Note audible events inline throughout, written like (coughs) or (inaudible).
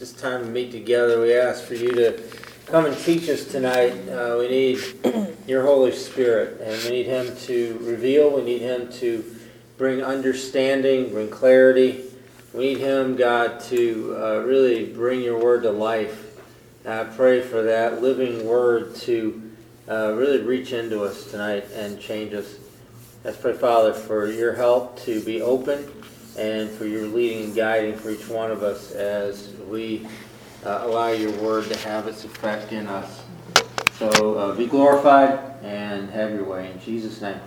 this time to meet together, we ask for you to come and teach us tonight. Uh, we need your Holy Spirit, and we need Him to reveal, we need Him to bring understanding, bring clarity. We need Him, God, to uh, really bring your word to life. I pray for that living word to uh, really reach into us tonight and change us. Let's pray, Father, for your help to be open and for your leading and guiding for each one of us as we uh, allow your word to have its effect in us. So uh, be glorified and have your way. In Jesus' name.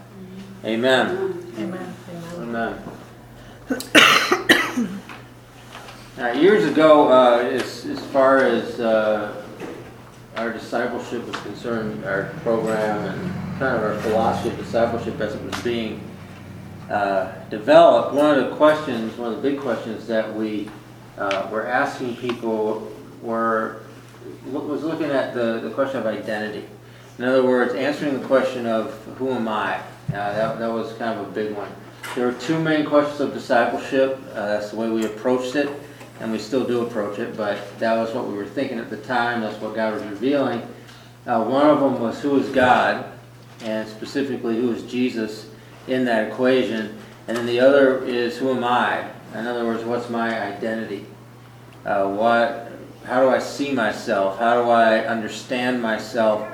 Amen. Amen. Amen. (coughs) Now, years ago, uh, as, as far as uh, our discipleship was concerned, our program and kind of our philosophy of discipleship as it was being uh, developed, one of the questions, one of the big questions that we uh, were asking people were was looking at the, the question of identity. In other words, answering the question of who am I? Uh, that, that was kind of a big one. There were two main questions of discipleship. Uh, that's the way we approached it, and we still do approach it, but that was what we were thinking at the time. That's what God was revealing. Uh, one of them was who is God, and specifically who is Jesus in that equation. And then the other is who am I? In other words, what's my identity? Uh, what, how do I see myself? How do I understand myself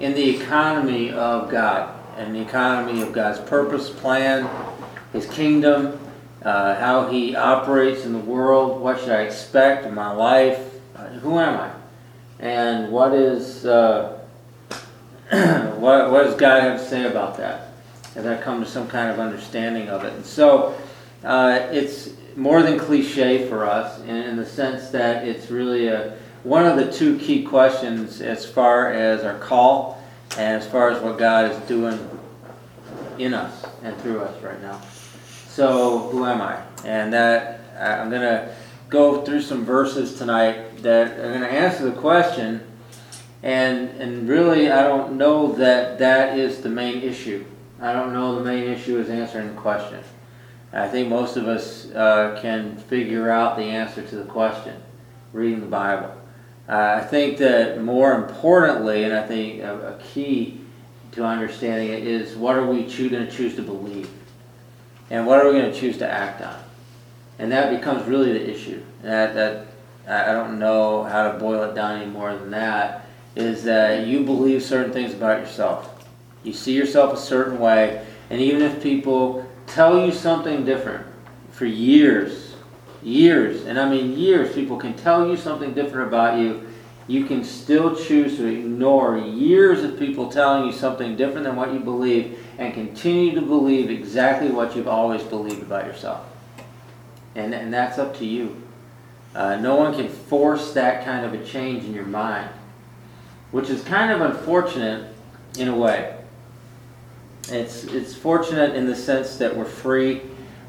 in the economy of God and the economy of God's purpose, plan, His kingdom, uh, how He operates in the world? What should I expect in my life? Uh, who am I? And what is uh, (clears throat) what, what does God have to say about that? As I come to some kind of understanding of it. And so uh, it's more than cliche for us in, in, the sense that it's really a, one of the two key questions as far as our call and as far as what God is doing in us and through us right now. So, who am I? And that I'm going to go through some verses tonight that are going to answer the question. And, and really, I don't know that that is the main issue. I don't know the main issue is answering the question. I think most of us uh, can figure out the answer to the question reading the Bible. Uh, I think that more importantly, and I think a, a key to understanding it is what are we going to choose to believe? And what are we going to choose to act on? And that becomes really the issue. That, that I don't know how to boil it down any more than that. Is that you believe certain things about yourself. You see yourself a certain way, and even if people tell you something different for years, years, and I mean years, people can tell you something different about you. You can still choose to ignore years of people telling you something different than what you believe and continue to believe exactly what you've always believed about yourself. And, and that's up to you. Uh, no one can force that kind of a change in your mind, which is kind of unfortunate in a way. It's, it's fortunate in the sense that we're free.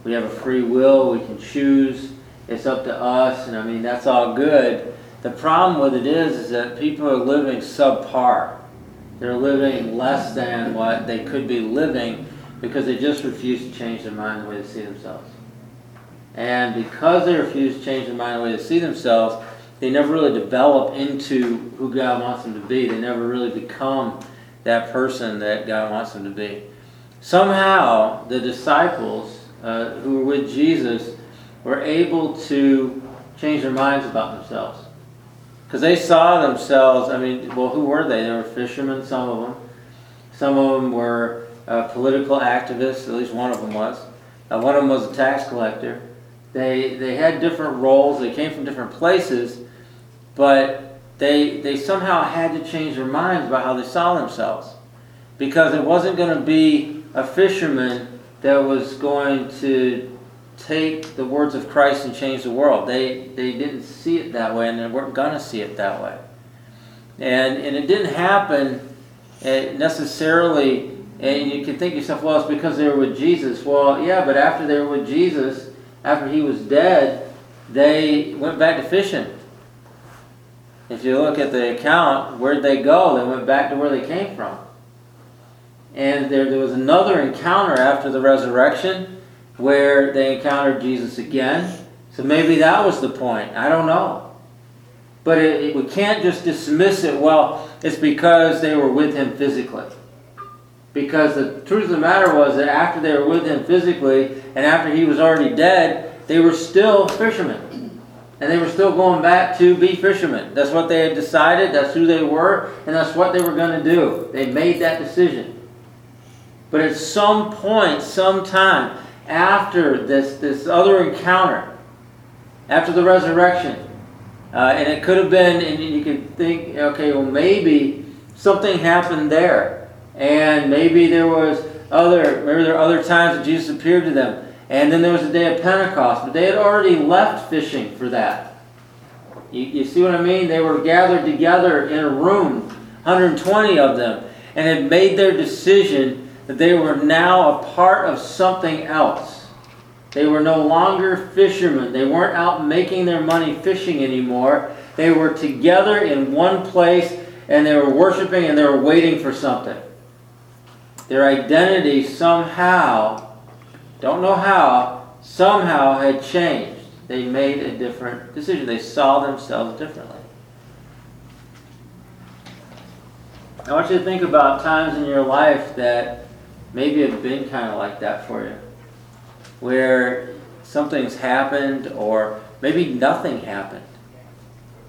We have a free will. We can choose. It's up to us. And I mean, that's all good. The problem with it is, is that people are living subpar. They're living less than what they could be living because they just refuse to change their mind the way they see themselves. And because they refuse to change their mind the way they see themselves, they never really develop into who God wants them to be. They never really become that person that God wants them to be. Somehow, the disciples uh, who were with Jesus were able to change their minds about themselves. Because they saw themselves, I mean, well, who were they? They were fishermen, some of them. Some of them were uh, political activists, at least one of them was. Uh, one of them was a tax collector. They, they had different roles, they came from different places, but they, they somehow had to change their minds about how they saw themselves. Because it wasn't going to be a fisherman that was going to take the words of Christ and change the world. They, they didn't see it that way, and they weren't going to see it that way. And, and it didn't happen eh, necessarily, and you can think yourself, well, it's because they were with Jesus. Well, yeah, but after they were with Jesus, after he was dead, they went back to fishing. If you look at the account, where'd they go? They went back to where they came from. And there, there was another encounter after the resurrection where they encountered Jesus again. So maybe that was the point. I don't know. But it, it, we can't just dismiss it, well, it's because they were with him physically. Because the truth of the matter was that after they were with him physically, and after he was already dead, they were still fishermen. And they were still going back to be fishermen. That's what they had decided, that's who they were, and that's what they were going to do. They made that decision. But at some point, some time after this, this other encounter, after the resurrection, uh, and it could have been, and you could think, okay, well, maybe something happened there. And maybe there was other, maybe there were other times that Jesus appeared to them. And then there was the day of Pentecost, but they had already left fishing for that. You, you see what I mean? They were gathered together in a room, 120 of them, and had made their decision that they were now a part of something else. They were no longer fishermen. They weren't out making their money fishing anymore. They were together in one place and they were worshiping and they were waiting for something. Their identity somehow, don't know how, somehow had changed. They made a different decision. They saw themselves differently. I want you to think about times in your life that maybe have been kind of like that for you where something's happened or maybe nothing happened,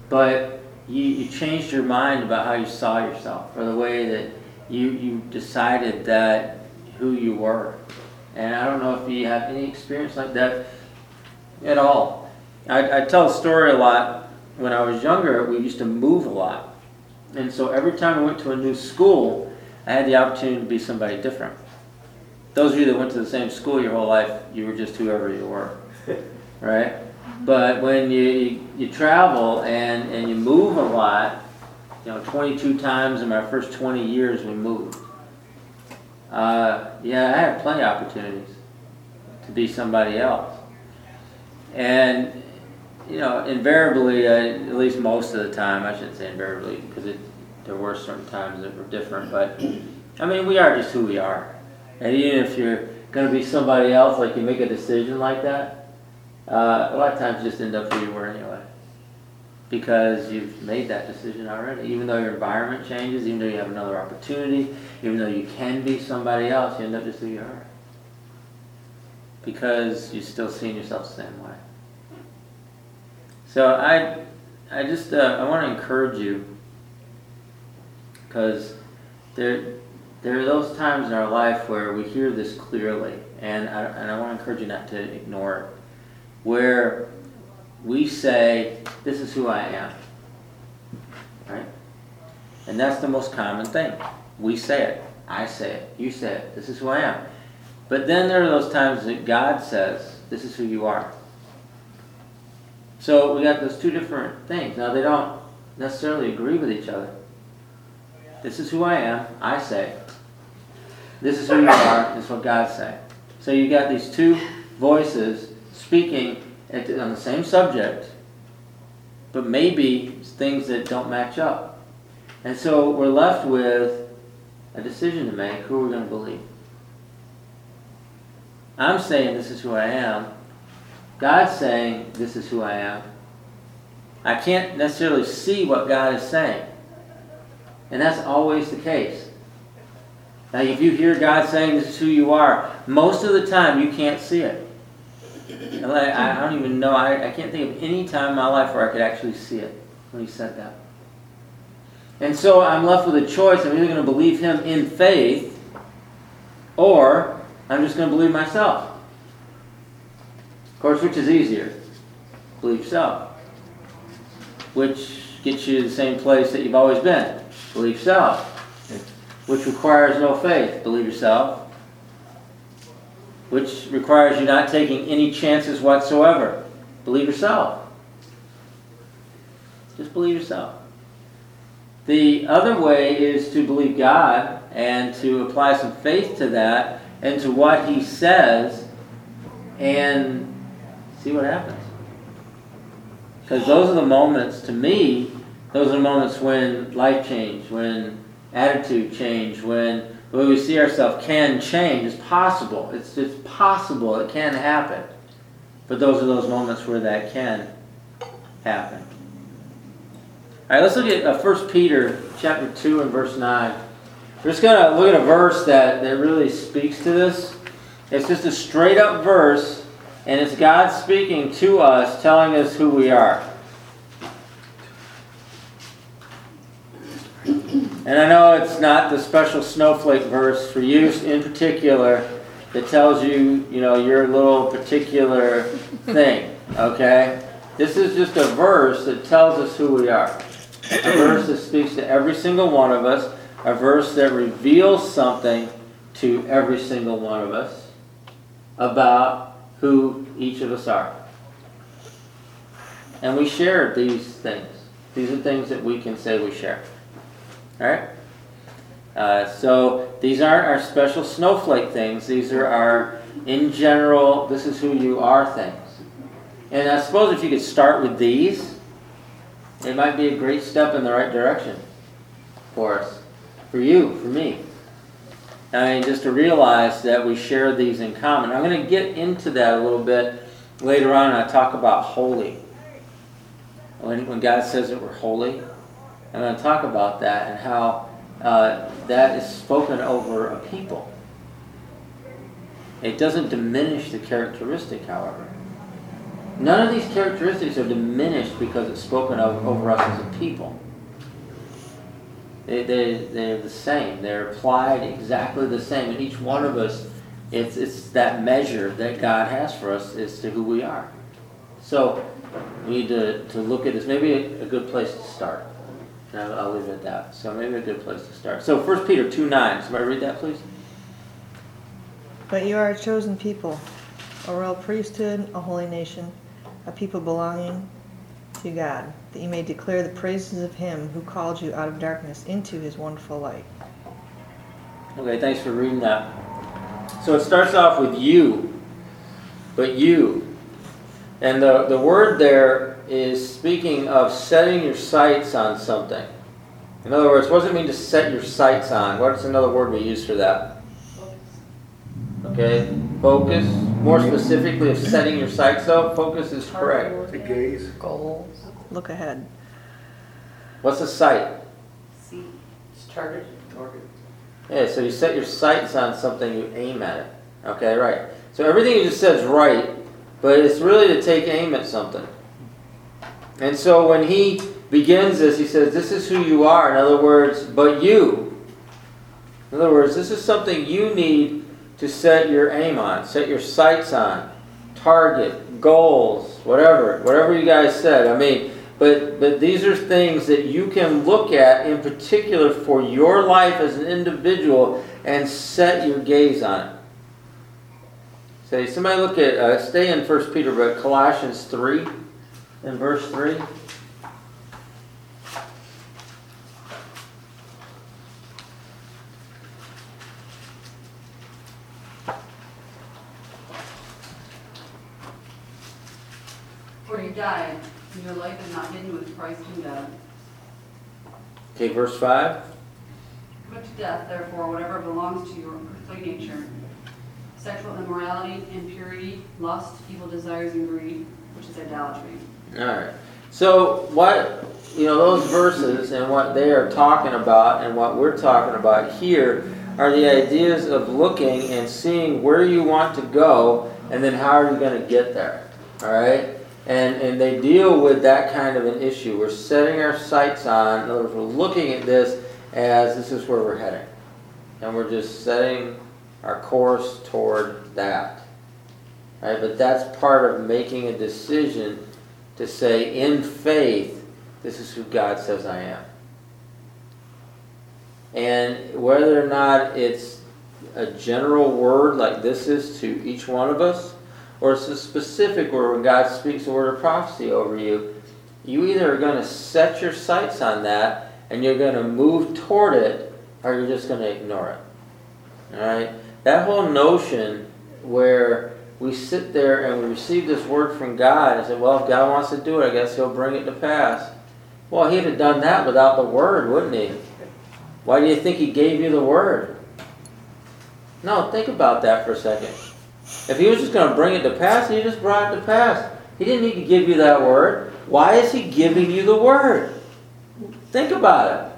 but you, you changed your mind about how you saw yourself or the way that you, you decided that who you were. And I don't know if you have any experience like that at all. I, I tell a story a lot. When I was younger, we used to move a lot. And so every time I went to a new school, I had the opportunity to be somebody different. Those of you that went to the same school your whole life, you were just whoever you were, (laughs) right? But when you, you, you travel and, and you move a lot, you know, 22 times in my first 20 years we moved. Uh, yeah, I had plenty of opportunities to be somebody else. And, you know, invariably, at least most of the time, I shouldn't say invariably, because it, there were certain times that were different, but I mean, we are just who we are. And even if you're going to be somebody else, like you make a decision like that, uh, a lot of times you just end up who you were anyway. Because you've made that decision already. Even though your environment changes, even though you have another opportunity, even though you can be somebody else, you end up just who you are. Because you're still seeing yourself the same way. So I, I just uh, I want to encourage you because there there are those times in our life where we hear this clearly, and I, and I want to encourage you not to ignore it, where we say, This is who I am. Right? And that's the most common thing. We say it. I say it. You say it. This is who I am. But then there are those times that God says, This is who you are. So we got those two different things. Now, they don't necessarily agree with each other. This is who I am, I say. This is who you are, this is what God say. So you got these two voices speaking on the same subject, but maybe things that don't match up. And so we're left with a decision to make who we're going to believe. I'm saying this is who I am. God's saying this is who I am. I can't necessarily see what God is saying. And that's always the case. Now, if you hear God saying this is who you are, most of the time you can't see it. I, I don't even know, I, I can't think of any time in my life where I could actually see it when He said that. And so I'm left with a choice. I'm either going to believe Him in faith or I'm just going to believe myself. Of course, which is easier? Believe self. Which gets you to the same place that you've always been. Believe self which requires no faith. Believe yourself. Which requires you not taking any chances whatsoever. Believe yourself. Just believe yourself. The other way is to believe God and to apply some faith to that and to what He says and see what happens. Because those are the moments, to me, those are the moments when life change, when attitude change, when the way we see ourselves can change. It's possible. It's, it's possible. It can happen. But those are those moments where that can happen. All right, let's look at uh, 1 Peter chapter 2 and verse 9. We're just going to look at a verse that, that really speaks to this. It's just a straight up verse, and it's God speaking to us, telling us who we are. And I know it's not the special snowflake verse for you in particular that tells you, you know, your little particular thing, okay? This is just a verse that tells us who we are. A verse that speaks to every single one of us, a verse that reveals something to every single one of us about who each of us are. And we share these things. These are things that we can say we share. All right? Uh, so these aren't our special snowflake things. These are our, in general, this is who you are things. And I suppose if you could start with these, it might be a great step in the right direction for us, for you, for me. I mean, just to realize that we share these in common. I'm going to get into that a little bit later on I talk about holy. When, when God says that we're holy, I'm going to talk about that and how uh, that is spoken over a people. It doesn't diminish the characteristic, however. None of these characteristics are diminished because it's spoken of over us as a people. They, they, they're the same. They're applied exactly the same. And each one of us, it's, it's that measure that God has for us as to who we are. So we need to, to look at this. Maybe a, a good place to start. I'll, I'll leave it at that. So maybe a good place to start. So 1 Peter 2 9. Somebody read that, please. But you are a chosen people, a royal priesthood, a holy nation, a people belonging to God, that you may declare the praises of him who called you out of darkness into his wonderful light. Okay, thanks for reading that. So it starts off with you, but you. And the, the word there is speaking of setting your sights on something. In other words, what does it mean to set your sights on? What's another word we use for that? Okay, focus. More specifically, of setting your sights though, focus is correct. The gaze. Goals. Look ahead. What's a sight? See, it's targeted. Target. Yeah, so you set your sights on something, you aim at it. Okay, right. So everything you just said is right, but it's really to take aim at something. And so when he begins this, he says, This is who you are. In other words, but you. In other words, this is something you need to set your aim on, set your sights on, target, goals, whatever, whatever you guys said. I mean, but but these are things that you can look at in particular for your life as an individual and set your gaze on it. Say, somebody look at, uh, stay in 1 Peter, but Colossians 3 in verse 3. For you died, and your life is not hidden with Christ in God. Okay, verse 5. Put to death, therefore, whatever belongs to your earthly nature sexual immorality, impurity, lust, evil desires, and greed, which is idolatry. All right. So what you know those verses and what they are talking about and what we're talking about here are the ideas of looking and seeing where you want to go and then how are you going to get there. All right? And and they deal with that kind of an issue. We're setting our sights on, in other words, we're looking at this as this is where we're heading. And we're just setting our course toward that. All right? But that's part of making a decision to say, in faith, this is who God says I am. And whether or not it's a general word like this is to each one of us, or it's a specific word when God speaks a word of prophecy over you, you either are going to set your sights on that and you're going to move toward it, or you're just going to ignore it. All right? That whole notion where we sit there and we receive this word from God and say, well, if God wants to do it, I guess He'll bring it to pass. Well, He'd have done that without the word, wouldn't He? Why do you think He gave you the word? No, think about that for a second. If He was just going to bring it to pass, He just brought it to pass. He didn't need to give you that word. Why is He giving you the word? Think about it.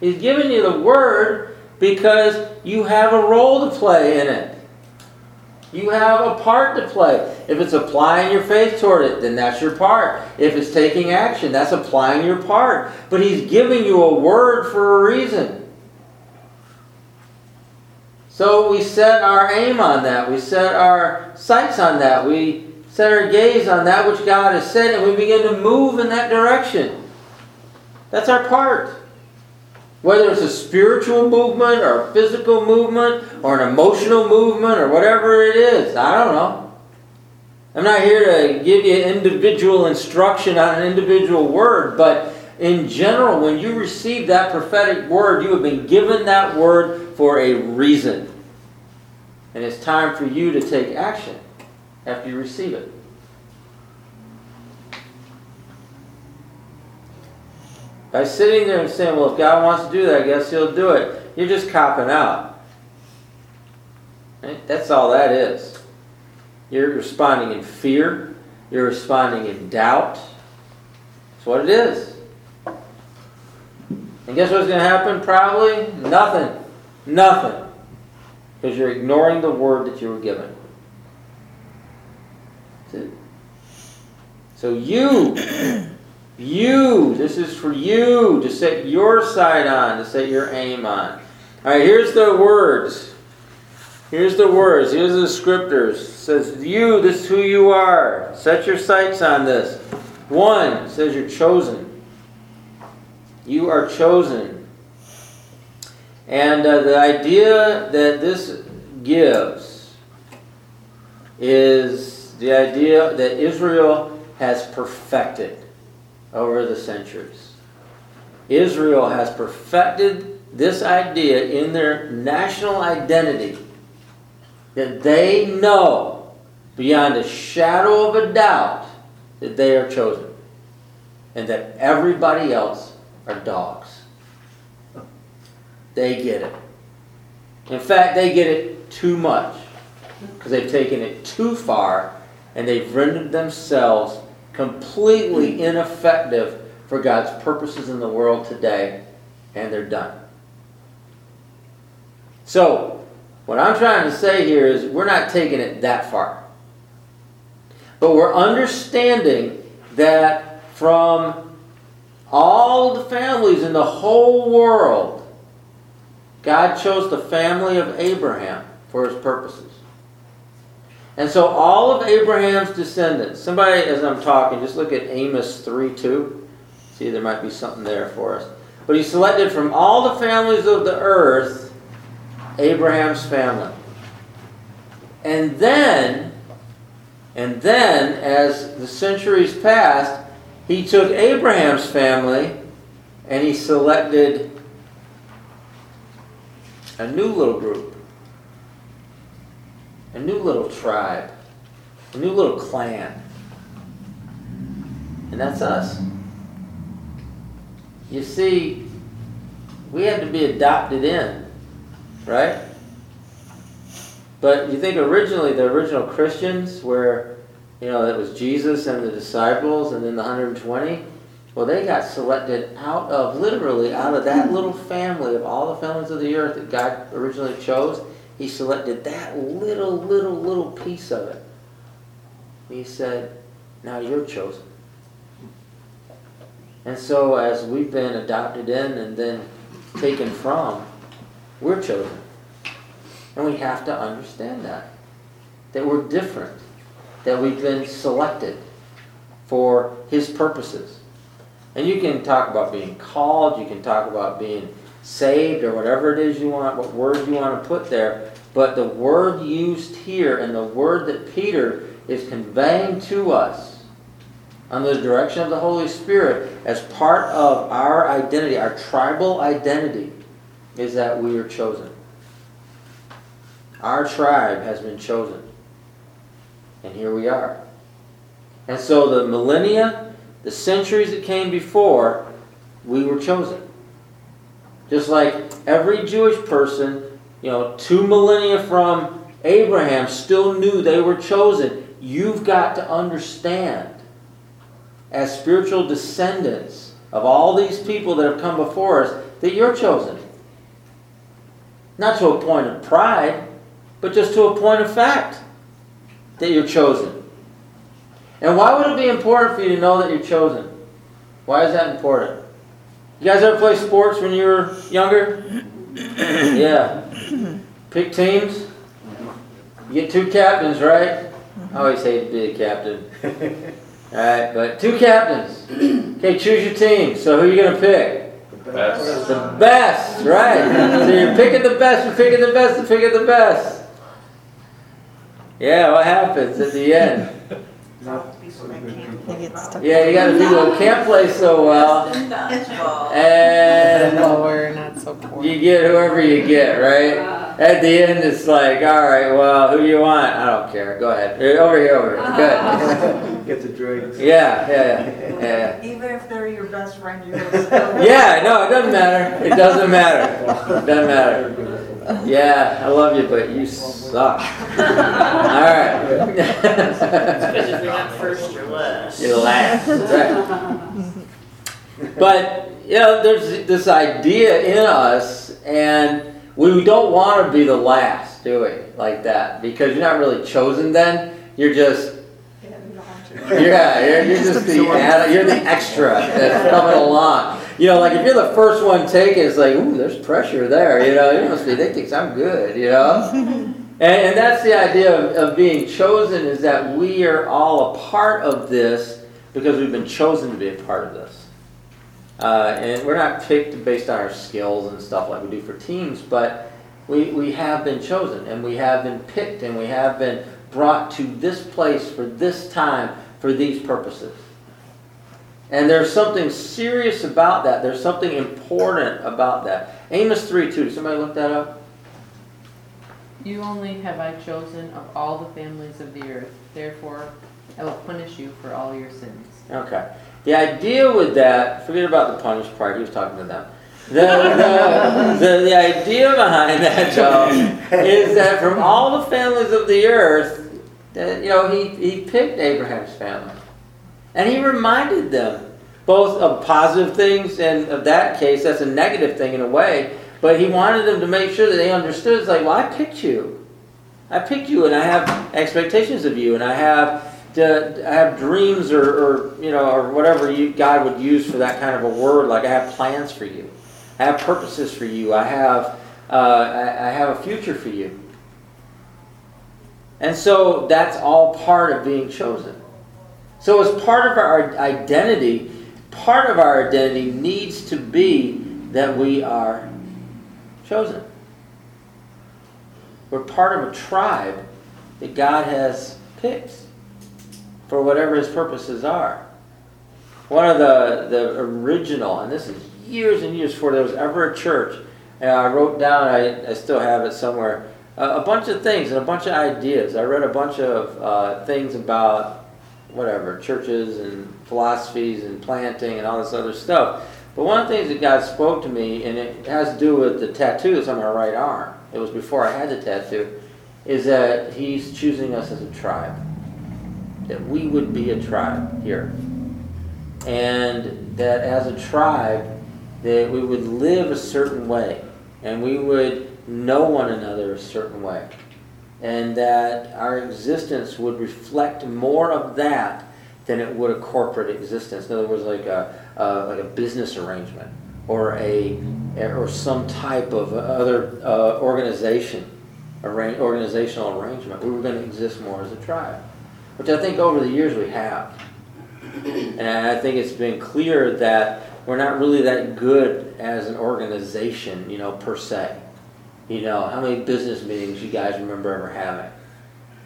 He's giving you the word because you have a role to play in it. You have a part to play. If it's applying your faith toward it, then that's your part. If it's taking action, that's applying your part. But he's giving you a word for a reason. So we set our aim on that. We set our sights on that. We set our gaze on that which God has said, and we begin to move in that direction. That's our part. Whether it's a spiritual movement or a physical movement or an emotional movement or whatever it is, I don't know. I'm not here to give you individual instruction on an individual word, but in general, when you receive that prophetic word, you have been given that word for a reason. And it's time for you to take action after you receive it. By sitting there and saying, well, if God wants to do that, I guess He'll do it, you're just copping out. Right? That's all that is. You're responding in fear, you're responding in doubt. That's what it is. And guess what's going to happen? Probably nothing. Nothing. Because you're ignoring the word that you were given. So you, (clears throat) you, this is for you to set your sight on, to set your aim on. All right, here's the words. Here's the words. Here's the scriptures. It says, You, this is who you are. Set your sights on this. One says you're chosen. You are chosen. And uh, the idea that this gives is the idea that Israel has perfected over the centuries. Israel has perfected this idea in their national identity that they know beyond a shadow of a doubt that they are chosen and that everybody else are dogs. They get it. In fact, they get it too much because they've taken it too far and they've rendered themselves completely ineffective for God's purposes in the world today, and they're done. So, what I'm trying to say here is we're not taking it that far. But we're understanding that from all the families in the whole world, God chose the family of Abraham for his purposes. And so all of Abraham's descendants, somebody as I'm talking, just look at Amos 3 2. See, there might be something there for us. But he selected from all the families of the earth Abraham's family. And then, and then, as the centuries passed, he took Abraham's family and he selected a new little group, a new little tribe, a new little clan. And that's us. You see, we had to be adopted in, right? But you think originally the original Christians where, you know, it was Jesus and the disciples and then the 120, well, they got selected out of, literally, out of that little family of all the families of the earth that God originally chose. He selected that little, little, little piece of it. He said, now you're chosen. And so, as we've been adopted in and then taken from, we're chosen. And we have to understand that. That we're different. That we've been selected for His purposes. And you can talk about being called, you can talk about being saved, or whatever it is you want, what word you want to put there. But the word used here and the word that Peter is conveying to us under the direction of the Holy Spirit as part of our identity, our tribal identity, is that we are chosen. Our tribe has been chosen. And here we are. And so the millennia, the centuries that came before, we were chosen. Just like every Jewish person, you know, two millennia from Abraham still knew they were chosen. You've got to understand, as spiritual descendants of all these people that have come before us that you're chosen. Not to a point of pride, but just to a point of fact that you're chosen. And why would it be important for you to know that you're chosen? Why is that important? You guys ever play sports when you were younger? (coughs) yeah. Pick teams. You get two captains, right? Mm-hmm. I always hate to be a captain. Alright, but two captains. Okay, choose your team. So who are you gonna pick? The best. The best, right? so you're picking the best, you're picking the best, you're picking the best. Yeah, what happens at the end? (laughs) You get stuck. Yeah, you got the people who can't play so well, and Well, we're not so poor. you get whoever you get, right? At the end, it's like, all right, well, who do you want? I don't care. Go ahead. Over here, over here. Good. Uh-huh. (laughs) Get the drinks. Yeah, yeah, yeah. Even if they're your best friend, you're (laughs) still. Yeah, no, it doesn't matter. It doesn't matter. It doesn't matter. Yeah, I love you, but you suck. All right. Because if you're not first, you're last. You're last, right. But, you know, there's this idea in us, and we don't want to be the last, do we? Like that. Because you're not really chosen then. You're just, yeah, you're, you're just the, add- you're the extra that's coming along. You know, like if you're the first one taken, it's like, ooh, there's pressure there. You know, you must be, they think I'm good, you know? (laughs) And, and that's the idea of, of being chosen is that we are all a part of this because we've been chosen to be a part of this. Uh, and we're not picked based on our skills and stuff like we do for teams, but we, we have been chosen and we have been picked and we have been brought to this place for this time for these purposes. And there's something serious about that. There's something important about that. Amos 3 2. Somebody look that up? You only have I chosen of all the families of the earth. Therefore, I will punish you for all your sins. Okay. The idea with that, forget about the punish part, he was talking to them. The, the, the, the idea behind that, Joe, is that from all the families of the earth, that, you know, he, he picked Abraham's family. And he reminded them both of positive things, and of that case, that's a negative thing in a way, but he wanted them to make sure that they understood it's like, well, I picked you. I picked you, and I have expectations of you, and I have to, I have dreams or, or you know or whatever you God would use for that kind of a word. Like I have plans for you, I have purposes for you, I have uh, I, I have a future for you. And so that's all part of being chosen. So as part of our identity, part of our identity needs to be that we are chosen. We're part of a tribe that God has picked for whatever his purposes are. One of the, the original, and this is years and years before there was ever a church, and I wrote down, I, I still have it somewhere, a, a bunch of things and a bunch of ideas. I read a bunch of uh, things about whatever, churches and philosophies and planting and all this other stuff. But one of the things that God spoke to me, and it has to do with the tattoo that's on my right arm, it was before I had the tattoo, is that He's choosing us as a tribe. That we would be a tribe here. And that as a tribe, that we would live a certain way. And we would know one another a certain way. And that our existence would reflect more of that than it would a corporate existence. In other words, like a, uh, like a business arrangement or a or some type of other uh, organization, arra- organizational arrangement. We were going to exist more as a tribe, which I think over the years we have. And I think it's been clear that we're not really that good as an organization, you know, per se. You know, how many business meetings you guys remember ever having?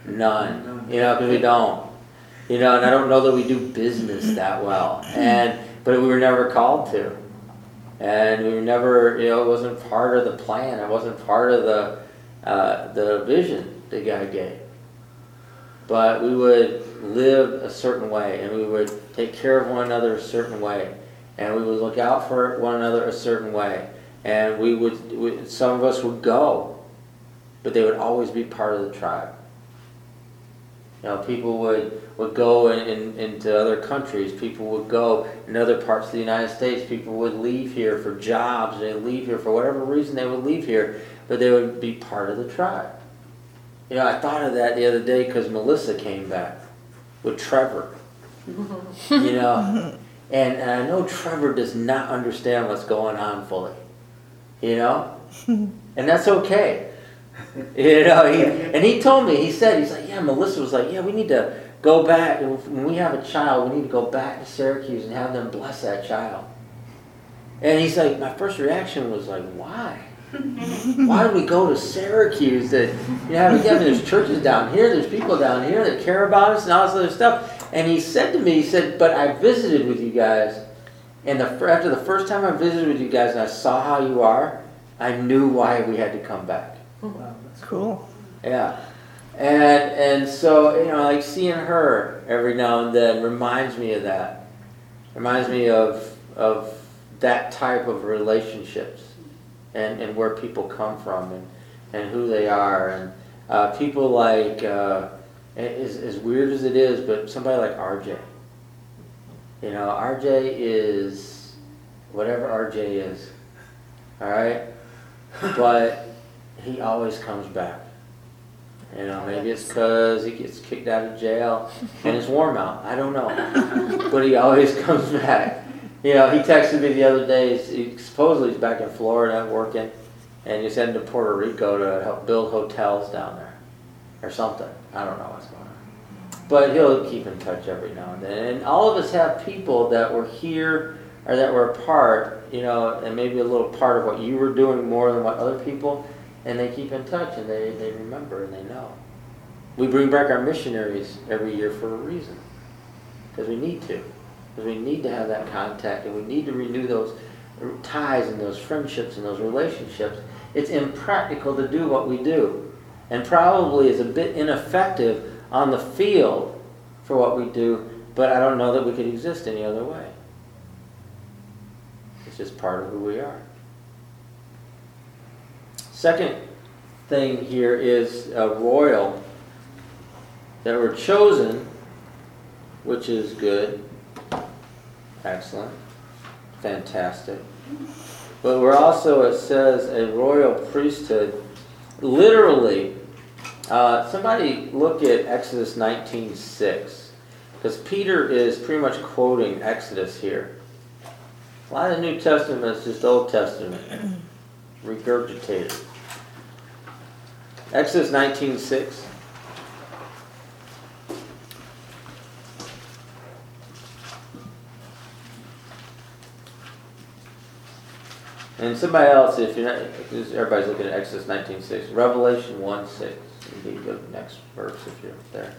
None. You know, because we don't. You know, and I don't know that we do business that well. And but we were never called to. And we were never, you know, it wasn't part of the plan. It wasn't part of the uh, the vision that God gave. But we would live a certain way, and we would take care of one another a certain way, and we would look out for one another a certain way, and we would. We, some of us would go, but they would always be part of the tribe. You know, people would, would go in, in, into other countries, people would go in other parts of the United States, people would leave here for jobs, they leave here for whatever reason they would leave here, but they would be part of the tribe. You know, I thought of that the other day because Melissa came back with Trevor. (laughs) you know, and, and I know Trevor does not understand what's going on fully. You know, (laughs) and that's okay. You know, he, and he told me, he said, he's like, yeah, Melissa was like, yeah, we need to go back, when we have a child, we need to go back to Syracuse and have them bless that child. And he's like, my first reaction was like, why? Why do we go to Syracuse That you know, again, there's churches down here, there's people down here that care about us and all this other stuff. And he said to me, he said, but I visited with you guys, and the, after the first time I visited with you guys and I saw how you are, I knew why we had to come back. Oh, wow, that's cool. Yeah. And and so, you know, like seeing her every now and then reminds me of that. Reminds me of of that type of relationships and, and where people come from and, and who they are and uh, people like uh, as, as weird as it is, but somebody like RJ. You know, RJ is whatever RJ is. All right? But he always comes back. You know, maybe it's because he gets kicked out of jail and it's warm out. I don't know. But he always comes back. You know, he texted me the other day. He, supposedly he's back in Florida working, and he's heading to Puerto Rico to help build hotels down there or something. I don't know what's going on. But he'll keep in touch every now and then. And all of us have people that were here or that were a part, you know, and maybe a little part of what you were doing more than what other people, and they keep in touch and they, they remember and they know. We bring back our missionaries every year for a reason. Because we need to. Because we need to have that contact and we need to renew those ties and those friendships and those relationships. It's impractical to do what we do. And probably is a bit ineffective on the field for what we do, but I don't know that we could exist any other way. It's just part of who we are. Second thing here is uh, royal, that we're chosen, which is good, excellent, fantastic. But we're also, it says, a royal priesthood. Literally, uh, somebody look at Exodus 19.6, because Peter is pretty much quoting Exodus here. A lot of the New Testament is just Old Testament, (clears throat) regurgitated. Exodus 19:6. And somebody else, if you're not, everybody's looking at Exodus 19:6, Revelation 1:6 would be the next verse if you're there.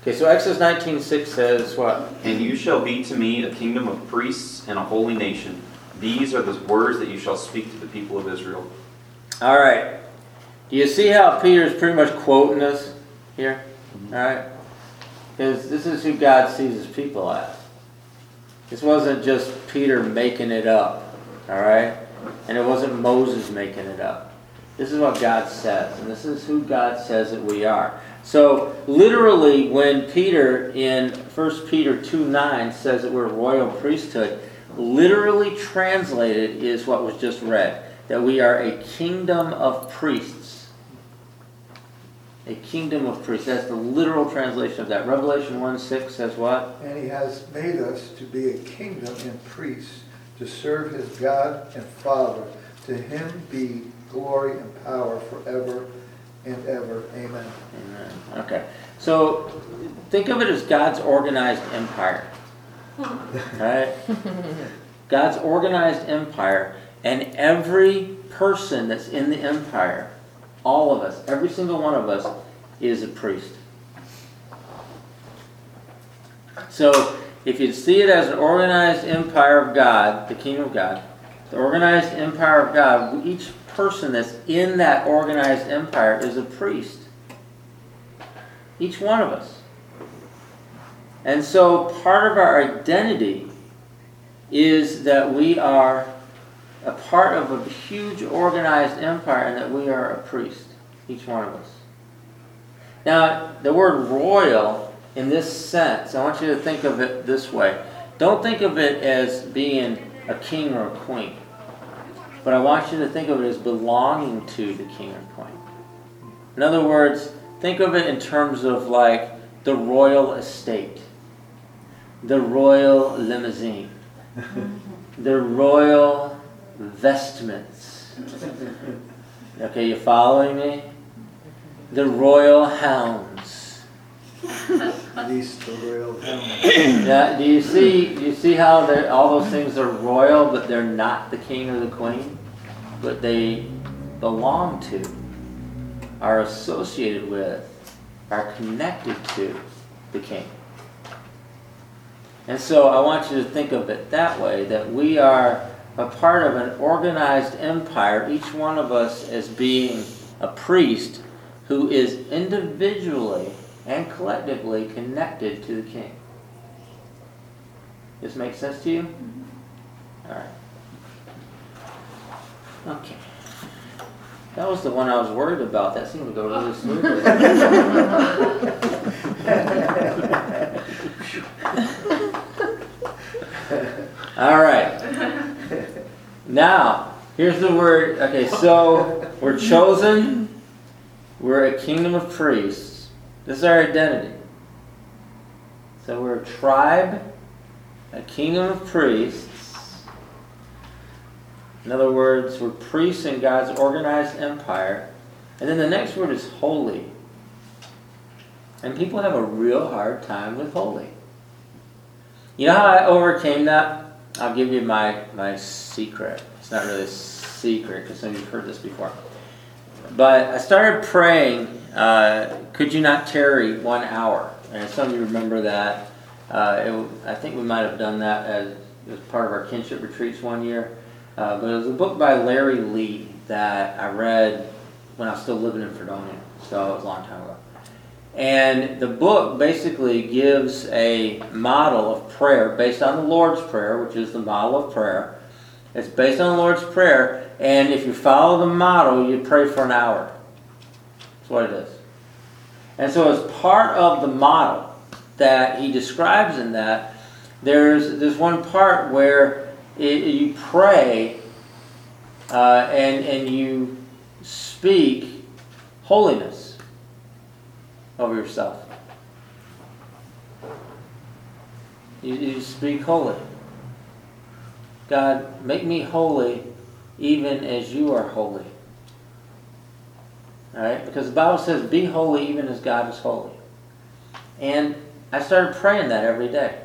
Okay, so Exodus 19:6 says what? And you shall be to me a kingdom of priests and a holy nation. These are the words that you shall speak to the people of Israel. All right. Do you see how Peter's pretty much quoting us here? Mm-hmm. All right. Because this is who God sees his people as. This wasn't just Peter making it up. All right. And it wasn't Moses making it up. This is what God says, and this is who God says that we are. So, literally, when Peter in 1 Peter 2 9 says that we're a royal priesthood, literally translated is what was just read that we are a kingdom of priests. A kingdom of priests. That's the literal translation of that. Revelation 1 6 says what? And he has made us to be a kingdom and priests to serve his God and Father. To him be glory and power forever and ever. Amen. Amen. Okay. So think of it as God's organized empire. Hmm. Right? God's organized empire, and every person that's in the empire, all of us, every single one of us, is a priest. So if you see it as an organized empire of God, the kingdom of God, the organized empire of God, each person that's in that organized empire is a priest. Each one of us. And so part of our identity is that we are a part of a huge organized empire and that we are a priest, each one of us. Now, the word royal, in this sense, I want you to think of it this way. Don't think of it as being a king or a queen, but I want you to think of it as belonging to the king or queen. In other words, think of it in terms of like the royal estate, the royal limousine, (laughs) the royal vestments. Okay, you following me? The royal hounds. (laughs) These the royal. (clears throat) Yeah, do you see? Do you see how all those things are royal, but they're not the king or the queen, but they belong to, are associated with, are connected to the king. And so I want you to think of it that way: that we are a part of an organized empire, each one of us as being a priest who is individually and collectively connected to the king. Does this makes sense to you? Mm-hmm. All right. Okay. That was the one I was worried about. That seemed to go really smoothly. (laughs) All right. Now, here's the word. Okay, so we're chosen. We're a kingdom of priests. This is our identity. So we're a tribe, a kingdom of priests. In other words, we're priests in God's organized empire. And then the next word is holy. And people have a real hard time with holy. You know how I overcame that? I'll give you my, my secret. It's not really a secret because some of you have heard this before. But I started praying, uh, could you not tarry one hour? And some of you remember that. Uh, it, I think we might have done that as, as part of our kinship retreats one year. Uh, but it was a book by Larry Lea that I read when I was still living in Fredonia. So it was a long time ago. And the book basically gives a model of prayer based on the Lord's Prayer, which is the model of prayer. It's based on the Lord's Prayer, and if you follow the model, you pray for an hour. That's what it is. And so, as part of the model that he describes in that, there's there's one part where it, you pray uh, and and you speak holiness over yourself. You, you speak holy. God, make me holy even as you are holy. All right? Because the Bible says, be holy even as God is holy. And I started praying that every day.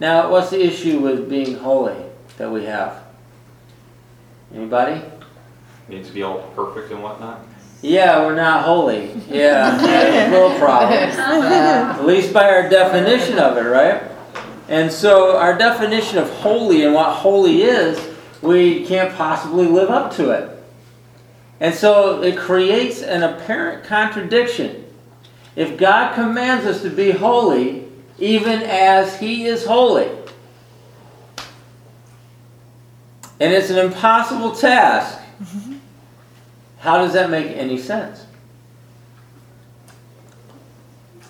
Now, what's the issue with being holy that we have? Anybody? Needs to be all perfect and whatnot. Yeah, we're not holy. Yeah, (laughs) that's a little problem. (laughs) At least by our definition of it, right? And so, our definition of holy and what holy is, we can't possibly live up to it. And so, it creates an apparent contradiction. If God commands us to be holy, even as He is holy, and it's an impossible task, how does that make any sense?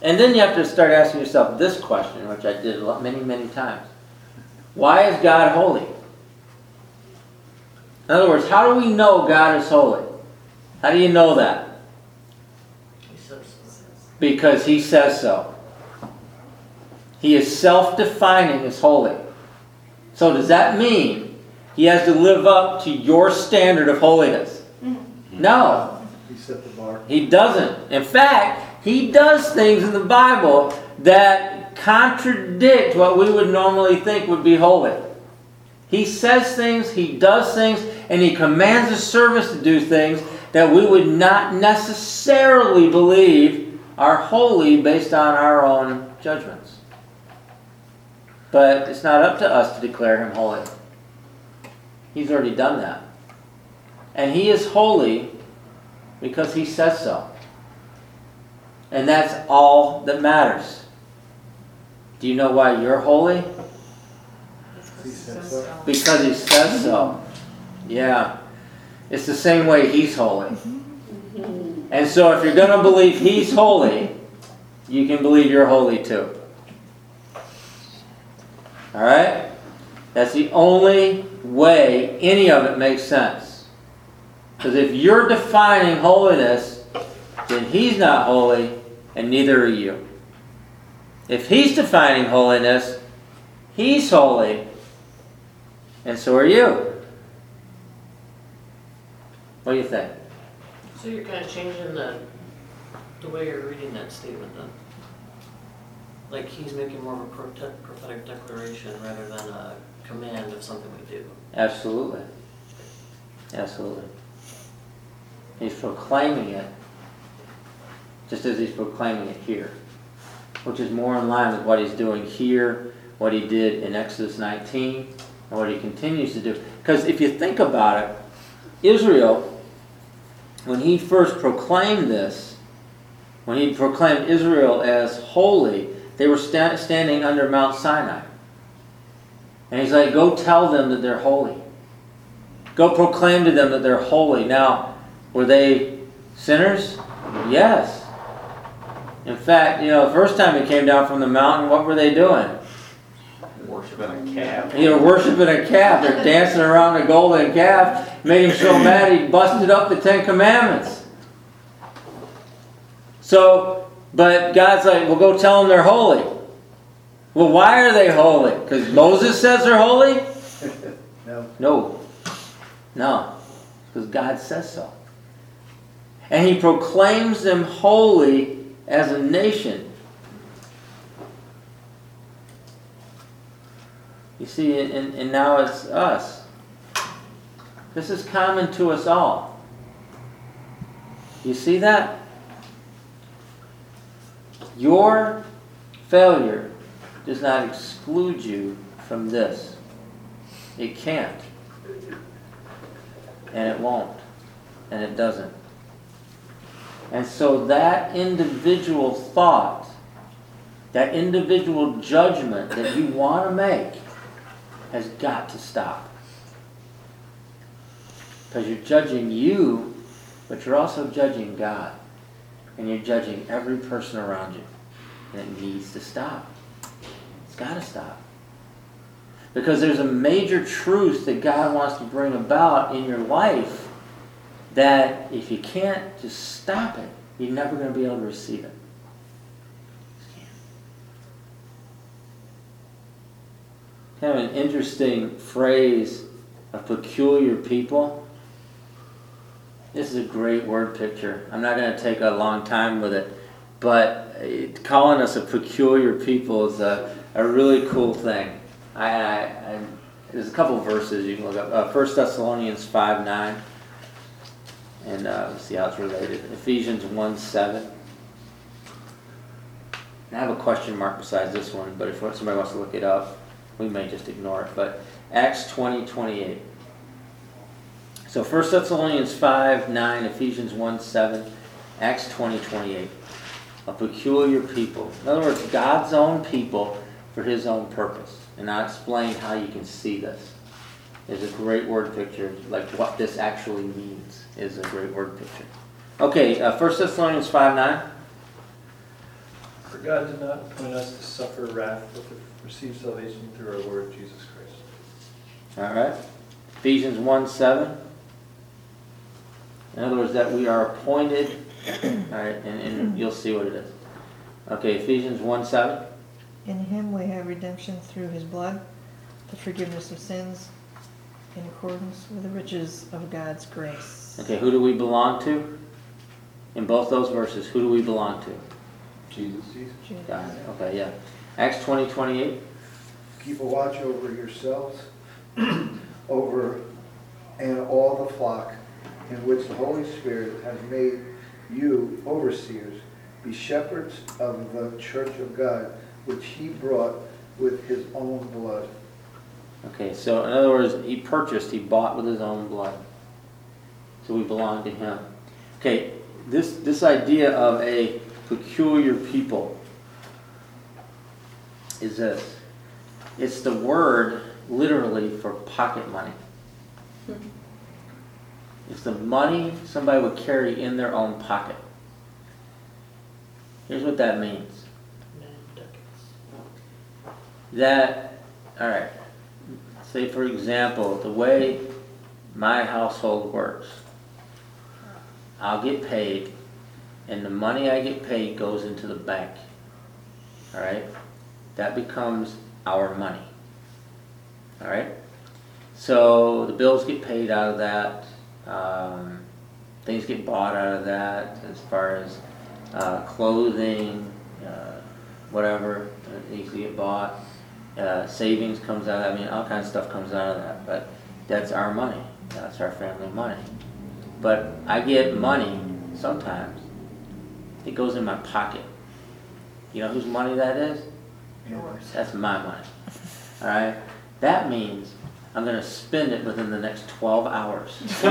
And then you have to start asking yourself this question, which I did many, many times. Why is God holy? In other words, how do we know God is holy? How do you know that? Because He says so. He is self defining as holy. So, does that mean He has to live up to your standard of holiness? Mm-hmm. No. He set the bar. He doesn't. In fact, he does things in the Bible that contradict what we would normally think would be holy. He says things, he does things, and he commands his servants to do things that we would not necessarily believe are holy based on our own judgments. But it's not up to us to declare him holy. He's already done that. And he is holy because he says so. And that's all that matters. Do you know why you're holy? He said so. Because he says so. Yeah. It's the same way he's holy. Mm-hmm. And so if you're gonna believe he's holy, you can believe you're holy too. Alright? That's the only way any of it makes sense. Because if you're defining holiness, then he's not holy, and neither are you. If he's defining holiness, he's holy, and so are you. What do you think? So you're kind of changing the, the way you're reading that statement then? Like he's making more of a prote- prophetic declaration rather than a command of something we do. Absolutely. Absolutely. He's proclaiming it, just as he's proclaiming it here, which is more in line with what he's doing here, what he did in Exodus 19, and what he continues to do. Because if you think about it, Israel, when he first proclaimed this, when he proclaimed Israel as holy, they were sta- standing under Mount Sinai. And he's like, go tell them that they're holy. Go proclaim to them that they're holy. Now, were they sinners? Yes. In fact, you know, the first time he came down from the mountain, what were they doing? Worshiping a calf. You know, worshiping a calf. They're (laughs) dancing around a golden calf. Made him so mad he busted up the Ten Commandments. So, but God's like, well, go tell them they're holy. Well, why are they holy? Because Moses says they're holy? (laughs) No. No. No. Because God says so. And he proclaims them holy as a nation. You see, and, and now it's us. This is common to us all. You see that? Your failure does not exclude you from this. It can't. And it won't. And it doesn't. And so that individual thought, that individual judgment that you want to make, has got to stop. Because you're judging you, but you're also judging God. And you're judging every person around you. And it needs to stop. It's got to stop. Because there's a major truth that God wants to bring about in your life that if you can't just stop it, you're never going to be able to receive it. Kind of an interesting phrase, of peculiar people. This is a great word picture. I'm not going to take a long time with it, but calling us a peculiar people is a, a really cool thing. I, I, I, there's a couple verses you can look up. Uh, 1 Thessalonians 5 9. And uh, see how it's related. Ephesians 1 7. And I have a question mark besides this one, but if somebody wants to look it up, we may just ignore it. But Acts 20 28. So 1 Thessalonians 5 9, Ephesians 1 7, Acts 20 28. A peculiar people. In other words, God's own people for his own purpose. And I'll explain how you can see this. Is a great word picture, like what this actually means is a great word picture. Okay, uh, 1 Thessalonians 5 9. For God did not appoint us to suffer wrath, but to receive salvation through our Lord Jesus Christ. All right. Ephesians 1 7. In other words, that we are appointed. All right, and, and you'll see what it is. Okay, Ephesians 1 7. In him we have redemption through his blood, the forgiveness of sins, in accordance with the riches of God's grace. Okay, who do we belong to? In both those verses, who do we belong to? Jesus. Jesus. God. Okay, yeah. Acts 20 28. Keep a watch over yourselves, (clears throat) over and all the flock in which the Holy Spirit has made you overseers. Be shepherds of the church of God, which he brought with his own blood. Okay, so in other words, he purchased, he bought with his own blood. So we belong to him. Okay, this, this idea of a peculiar people is this. It's the word literally for pocket money. Hmm. It's the money somebody would carry in their own pocket. Here's what that means. That, all right, say for example, the way my household works, I'll get paid, and the money I get paid goes into the bank. All right? That becomes our money. All right? So the bills get paid out of that, um, things get bought out of that as far as uh, clothing, uh, whatever that needs to get bought. Uh, savings comes out, of, I mean, all kinds of stuff comes out of that, but that's our money. That's our family money. But I get money sometimes, it goes in my pocket. You know whose money that is? Yours. That's my money. All right? That means I'm going to spend it within the next 12 hours. (laughs)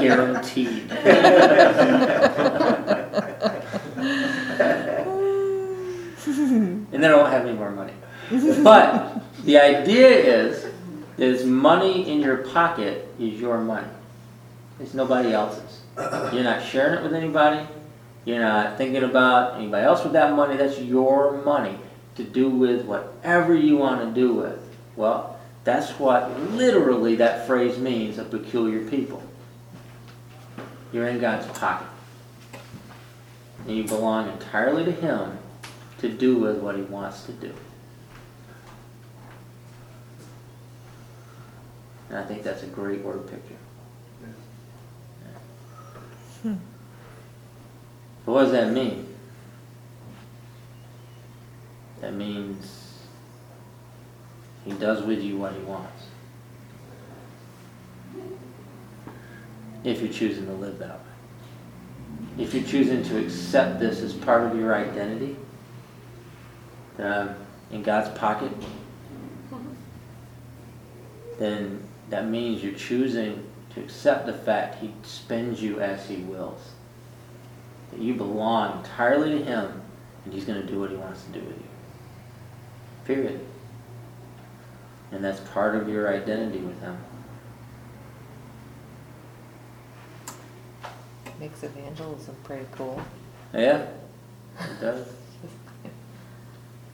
Guaranteed. and then I won't have any more money. But the idea is, is money in your pocket is your money. It's nobody else's. You're not sharing it with anybody. You're not thinking about anybody else with that money. That's your money to do with whatever you want to do with. Well, that's what literally that phrase means, a peculiar people. You're in God's pocket. And you belong entirely to Him to do with what He wants to do. And I think that's a great word picture. Hmm. But what does that mean? That means he does with you what he wants. If you're choosing to live that way. If you're choosing to accept this as part of your identity, I'm in God's pocket, then that means you're choosing to accept the fact he spends you as he wills. That you belong entirely to him and he's going to do what he wants to do with you. Period. And that's part of your identity with him. Makes evangelism pretty cool. Yeah, it does.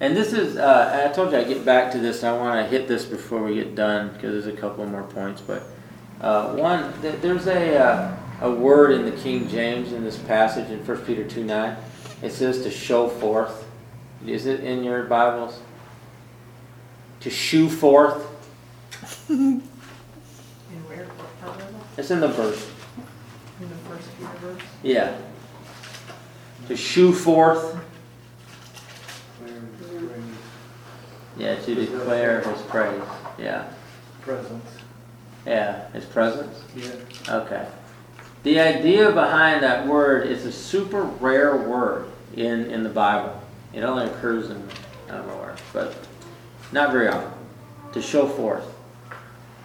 And this is, uh, I told you I'd get back to this. I want to hit this before we get done because there's a couple more points. But uh, one, th- there's a, uh, a word in the King James in this passage in 1 Peter 2 9. It says to show forth. Is it in your Bibles? To shew forth. And where, what part of it? It's in the verse. In the first few verses? Yeah. To shew forth. Yeah, to declare his praise. Yeah. presence. Yeah, his presence. Yeah. Okay. The idea behind that word is a super rare word in, in the Bible. It only occurs in, I don't know where, but not very often. To show forth.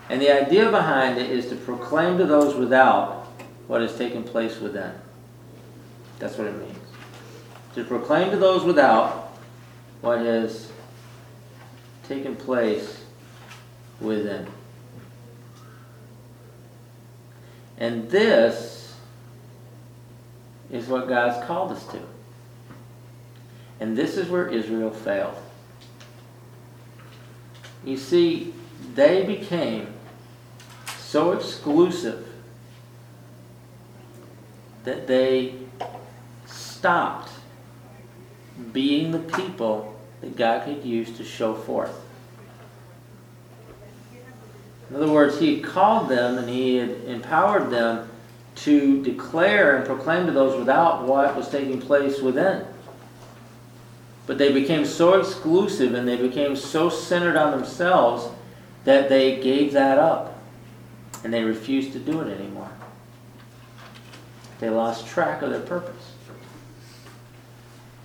And the idea behind it is to proclaim to those without what has taken place within. That's what it means. To proclaim to those without what has taken place within. And this is what God's called us to. And this is where Israel failed. You see, they became so exclusive that they stopped being the people that God could use to show forth. In other words, He had called them and He had empowered them to declare and proclaim to those without what was taking place within. But they became so exclusive and they became so centered on themselves that they gave that up and they refused to do it anymore. They lost track of their purpose.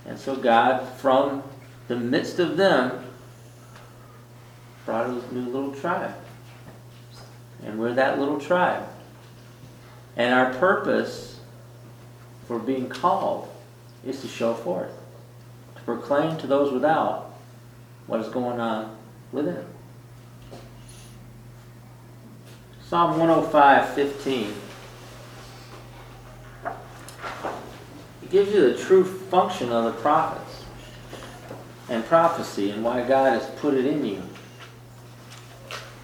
And so God, from the midst of them, brought a new little tribe. And we're that little tribe. And our purpose for being called is to show forth, to proclaim to those without what is going on within. Psalm 105, 15. It gives you the true function of the prophets and prophecy and why God has put it in you.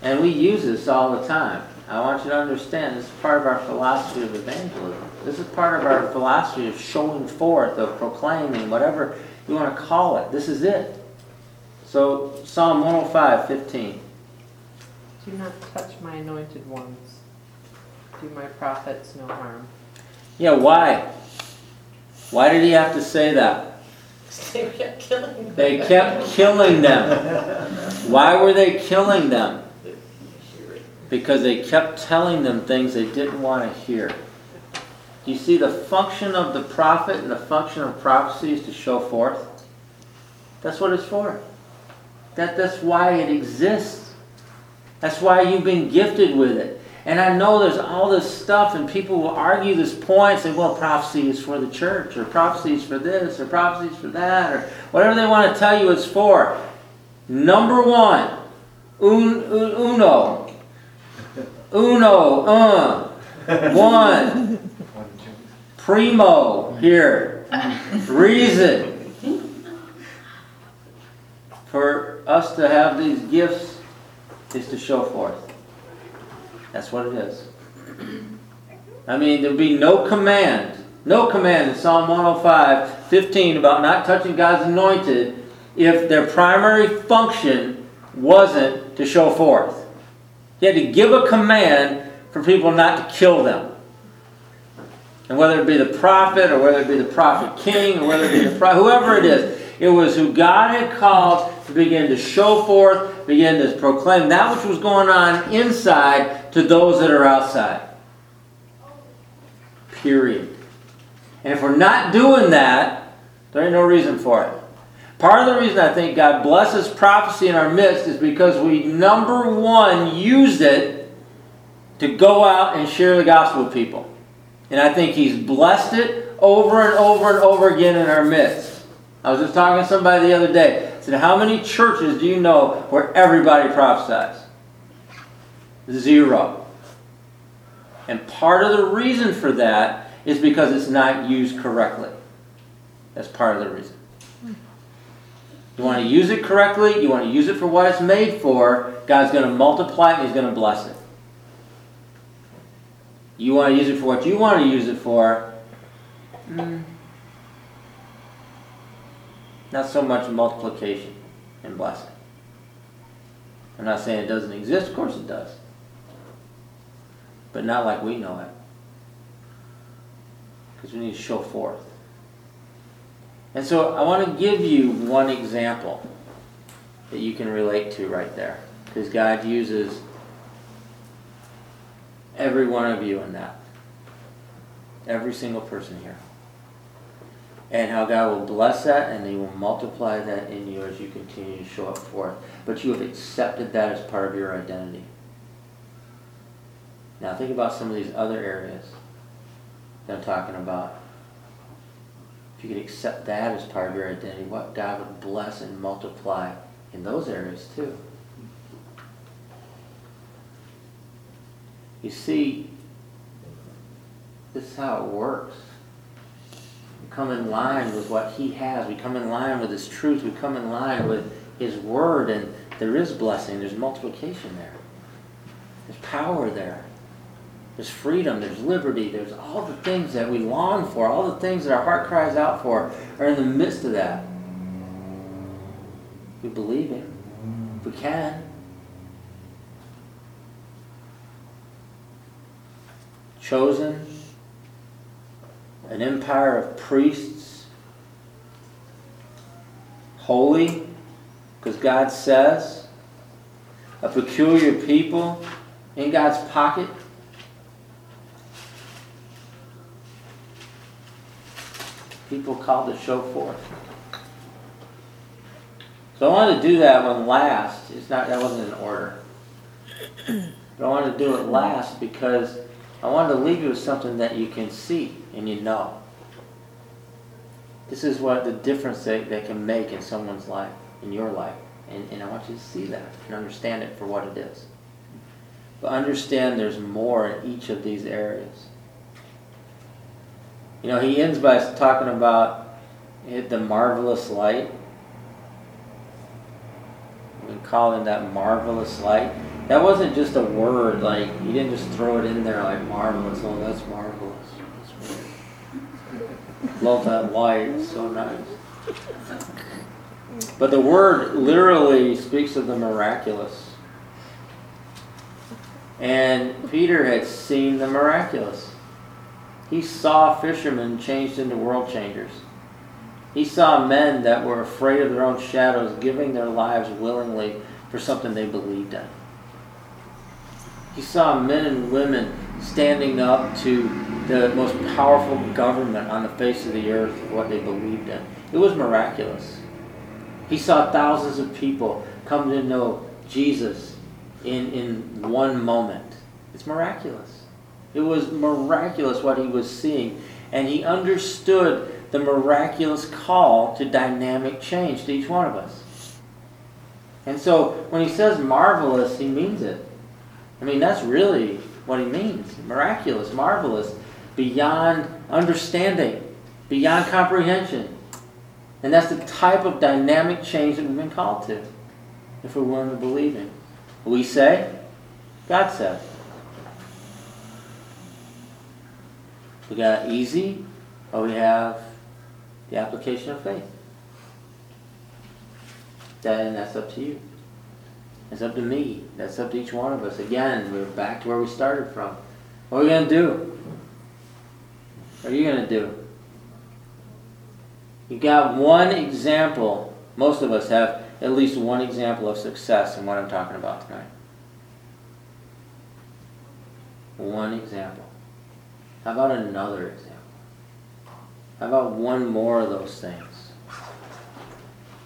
And we use this all the time. I want you to understand this is part of our philosophy of evangelism. This is part of our philosophy of showing forth, of proclaiming, whatever you want to call it. This is it. So, Psalm 105, 15. Do not touch my anointed ones. Do my prophets no harm. Yeah, why? Why did he have to say that? They kept killing them. They kept killing them. Why were they killing them? Because they kept telling them things they didn't want to hear. Do you see the function of the prophet and the function of prophecy is to show forth? That's what it's for. That, that's why it exists. That's why you've been gifted with it. And I know there's all this stuff, and people will argue this point, say, well, prophecy is for the church, or prophecy is for this, or prophecy is for that, or whatever they want to tell you it's for. Number one, un, un, uno, uno, uh, one, primo, here, reason for us to have these gifts is to show forth. That's what it is. I mean, there'd be no command, no command in Psalm 105, 15 about not touching God's anointed if their primary function wasn't to show forth. He had to give a command for people not to kill them. And whether it be the prophet, or whether it be the prophet king, or whether it be the prophet, whoever it is, it was who God had called to begin to show forth, begin to proclaim that which was going on inside to those that are outside. Period. And if we're not doing that, there ain't no reason for it. Part of the reason I think God blesses prophecy in our midst is because we, number one, used it to go out and share the gospel with people. And I think He's blessed it over and over and over again in our midst. I was just talking to somebody the other day. I said, How many churches do you know where everybody prophesies? Zero. And part of the reason for that is because it's not used correctly. That's part of the reason. You want to use it correctly, you want to use it for what it's made for, God's going to multiply it and He's going to bless it. You want to use it for what you want to use it for, mm, not so much multiplication and blessing. I'm not saying it doesn't exist, of course it does. But not like we know it. Because we need to show forth. And so I want to give you one example that you can relate to right there. Because God uses every one of you in that. Every single person here. And how God will bless that and He will multiply that in you as you continue to show up forth. But you have accepted that as part of your identity. Now think about some of these other areas that I'm talking about. If you could accept that as part of your identity, what God would bless and multiply in those areas too. You see, this is how it works. We come in line with what He has. We come in line with His truth. We come in line with His Word, and there is blessing. There's multiplication there. There's power there. There's freedom, there's liberty, there's all the things that we long for, all the things that our heart cries out for are in the midst of that. We believe Him. We can. Chosen, an empire of priests, holy, because God says, a peculiar people in God's pocket. People called to show forth. So I wanted to do that one last. It's not that wasn't in order. (clears throat) But I wanted to do it last because I wanted to leave you with something that you can see and you know. This is what the difference that, that can make in someone's life, in your life. And, and I want you to see that and understand it for what it is. But understand there's more in each of these areas. You know, he ends by talking about the marvelous light. We call it that marvelous light. That wasn't just a word, like, he didn't just throw it in there like marvelous. Oh, that's marvelous. That's. (laughs) Love that light, it's so nice. But the word literally speaks of the miraculous. And Peter had seen the miraculous. He saw fishermen changed into world changers. He saw men that were afraid of their own shadows giving their lives willingly for something they believed in. He saw men and women standing up to the most powerful government on the face of the earth for what they believed in. It was miraculous. He saw thousands of people come to know Jesus in, in one moment. It's miraculous. It was miraculous what he was seeing. And he understood the miraculous call to dynamic change to each one of us. And so when he says marvelous, he means it. I mean, that's really what he means miraculous, marvelous, beyond understanding, beyond comprehension. And that's the type of dynamic change that we've been called to if we're willing to believe in. We say, God said. We got easy, or we have the application of faith. Then that's up to you. It's up to me. That's up to each one of us. Again, we're back to where we started from. What are we going to do? What are you going to do? You got one example. Most of us have at least one example of success in what I'm talking about tonight. One example. How about another example? How about one more of those things?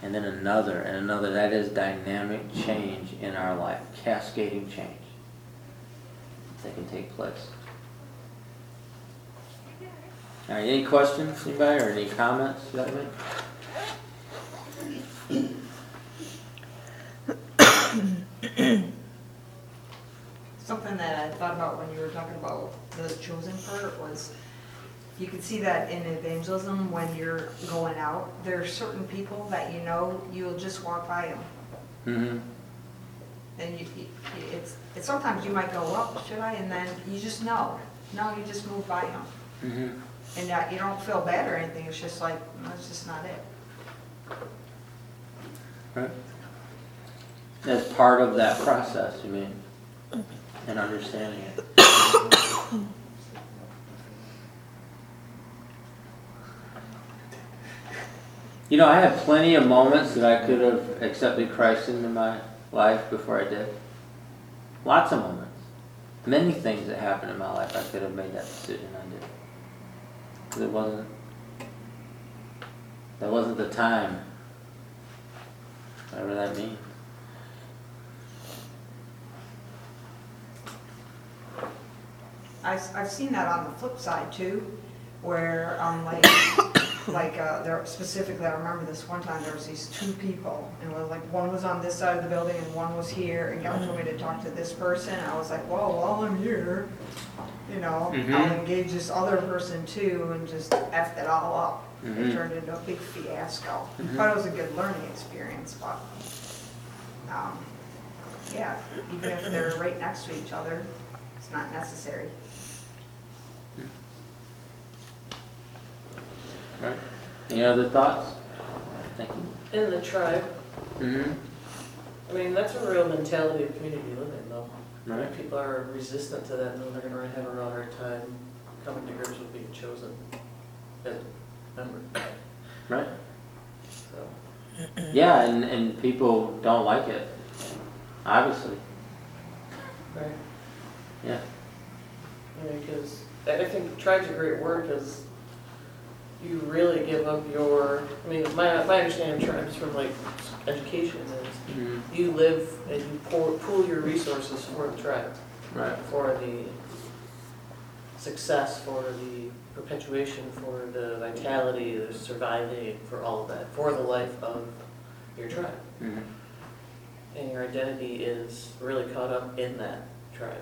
And then another and another. That is dynamic change in our life, cascading change that can take place. All right, any questions, anybody, or any comments you? (coughs) Something that I thought about when you were talking about the chosen part was, you can see that in evangelism, when you're going out, there are certain people that you know, you'll just walk by them. Mm-hmm. And you, you- it's, it's sometimes you might go, well, should I? And then you just know. No, you just move by them. Mm-hmm. And uh, you don't feel bad or anything, it's just like, that's just not it. Right. As part of that process, you mean, and understanding it. (coughs) You know, I had plenty of moments that I could have accepted Christ into my life before I did. Lots of moments. Many things that happened in my life, I could have made that decision. I did. Because it wasn't. That wasn't the time. Whatever that means. I've, I've seen that on the flip side too, where, um, like, (laughs) like, uh, there, specifically, I remember this one time, there was these two people, and it was like, one was on this side of the building and one was here, and God told me to talk to this person, I was like, well, while I'm here, you know, I'll Mhm. engage this other person too, and just effed it all up. It Mhm. turned into a big fiasco. Mhm. But it was a good learning experience, but, um, yeah, even if they're right next to each other, it's not necessary. Right. Any other thoughts? Thank you. In the tribe, Mm-hmm. I mean, that's a real mentality of community living, though. Right. If people are resistant to that, then they're gonna have a real hard time coming to grips with being chosen as a member, Right. so. Yeah, and, and people don't like it. Obviously. Right. Yeah. Because I I think tribe's a great word, because you really give up your, I mean, my, my understanding of tribes from like education is Mm-hmm. you live and you pour, pool your resources for the tribe, Right. for the success, for the perpetuation, for the vitality, the surviving, for all of that, for the life of your tribe. Mm-hmm. And your identity is really caught up in that. tribe.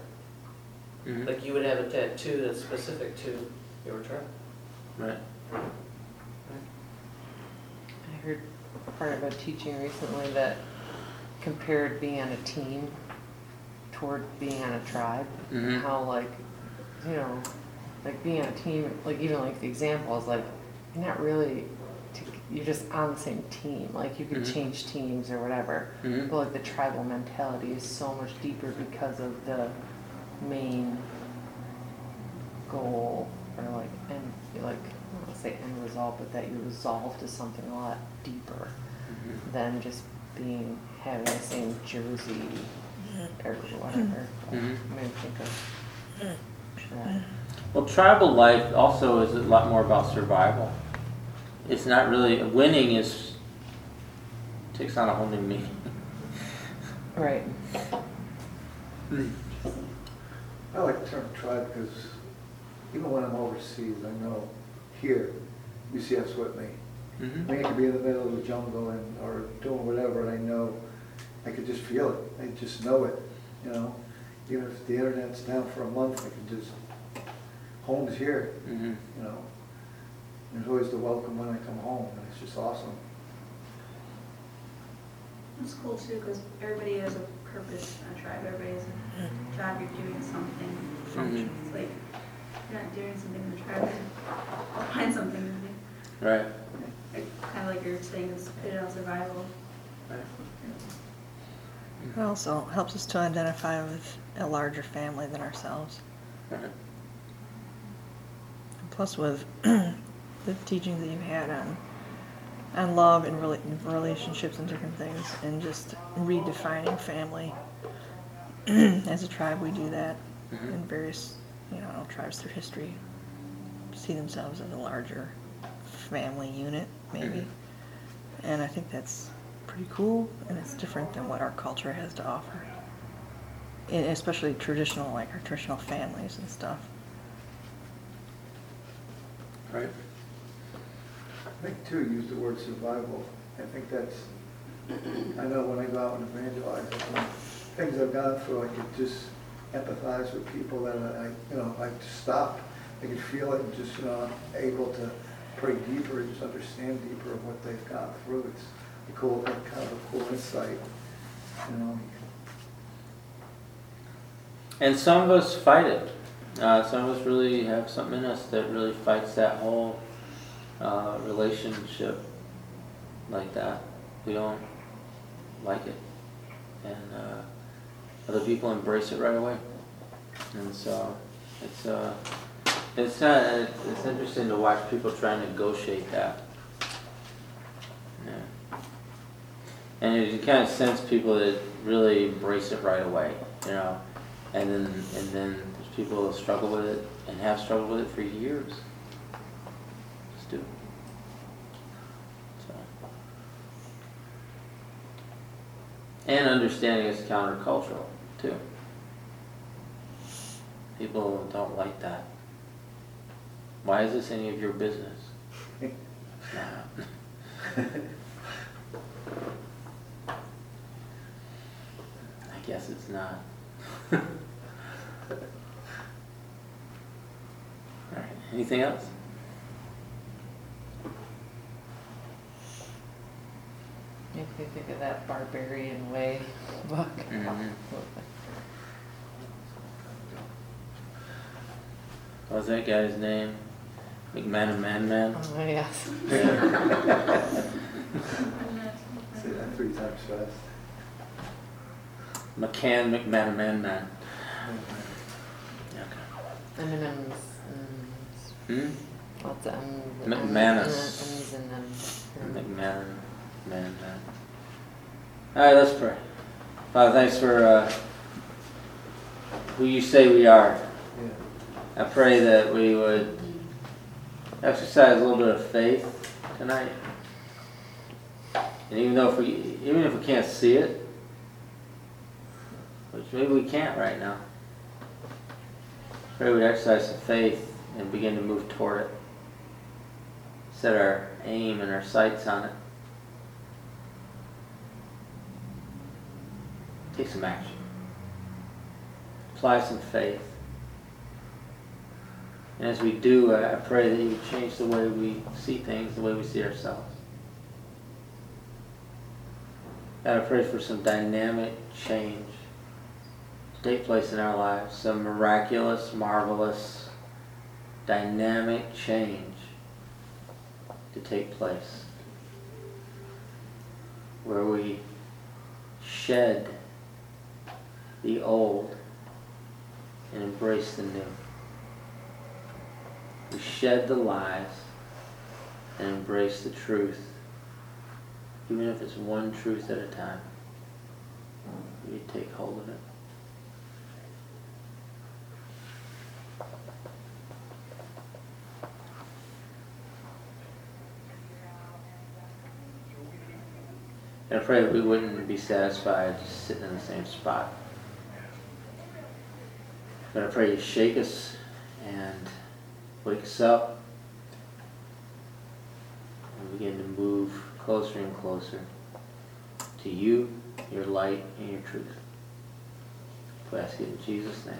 Mhm. Like you would have a tattoo that's specific to your tribe. Right. I heard part of a teaching recently that compared being on a team toward being on a tribe. Mhm. How like, you know, like being on a team, like even like the example is like, you're not really, t- you're just on the same team. Like you could Mhm. change teams or whatever. Mhm. But like the tribal mentality is so much deeper because of the main goal or like and like I don't want to say end result, but that you resolve to something a lot deeper Mhm. than just being having the same jersey or whatever. Mhm. Made me think of that. Well, tribal life also is a lot more about survival. It's not really winning is takes on a whole new meaning. Right. I like the term tribe because even when I'm overseas, I know here, UCF's with me. I Mhm. mean, I could be in the middle of the jungle and, or doing whatever, and I know, I could just feel it, I just know it, you know? Even if the internet's down for a month, I can just, home is here, Mhm. you know? There's always the welcome when I come home, and it's just awesome. It's cool too, because everybody has a purpose in a tribe, everybody has a job, you're doing something. Mhm. It's like, you're not doing something in the tribe, I'll find something to do. Right. Kind of like you're saying, it's fit on survival. Right. It also helps us to identify with a larger family than ourselves. Right. Plus with (clears throat) the teachings that you've had on on love and rela- relationships and different things and just redefining family. (clears throat) As a tribe we do that Mhm. in various you know tribes through history see themselves as a larger family unit maybe. Mhm. And I think that's pretty cool and it's different than what our culture has to offer. And especially traditional like our traditional families and stuff. Right. I think too, use the word survival. I think that's, I know when I go out and evangelize, things I've gone through, I could just empathize with people that I, you know, I just stop. I can feel it and just, you know, able to pray deeper and just understand deeper of what they've gone through. It's a cool, kind of a cool insight, you know. And some of us fight it. Uh, some of us really have something in us that really fights that whole uh, relationship like that. We don't like it. And uh, other people embrace it right away. And so it's uh, it's uh, it's interesting to watch people try and negotiate that. Yeah. And you kind of sense people that really embrace it right away, you know, and then and then there's people struggle with it and have struggled with it for years. Just do. So. And understanding it's countercultural too. People don't like that. Why is this any of your business? (laughs) I guess it's not. (laughs) Alright, anything else? Makes me think of that Barbarian Way book. Mhm. What was that guy's name? McMahon Man Man? Oh, yes. Say that three times fast. McCann McMahon Man Man. Okay. M&M's. Hmm? Lots of M's. McManus. M's and M's. McMahon Man Man. Alright, let's pray. Father, thanks for uh, who you say we are. Yeah. I pray that we would exercise a little bit of faith tonight. And even though if we, even if we can't see it, which maybe we can't right now, pray we'd exercise some faith and begin to move toward it. Set our aim and our sights on it. Take some action. apply some faith. And as we do, I pray that you change the way we see things, the way we see ourselves. God, I pray for some dynamic change to take place in our lives, some miraculous, marvelous, dynamic change to take place where we shed the old and embrace the new. We shed the lies and embrace the truth, even if it's one truth at a time. We take hold of it. And I pray that we wouldn't be satisfied just sitting in the same spot. But I pray you shake us and wake us up and begin to move closer and closer to you, your light, and your truth. We ask it in Jesus' name.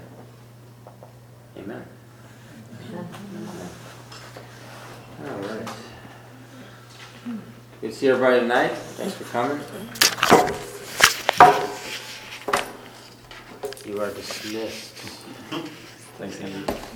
Amen. All right. Good to see everybody tonight. Thanks for coming. You are dismissed. Thanks, Andy.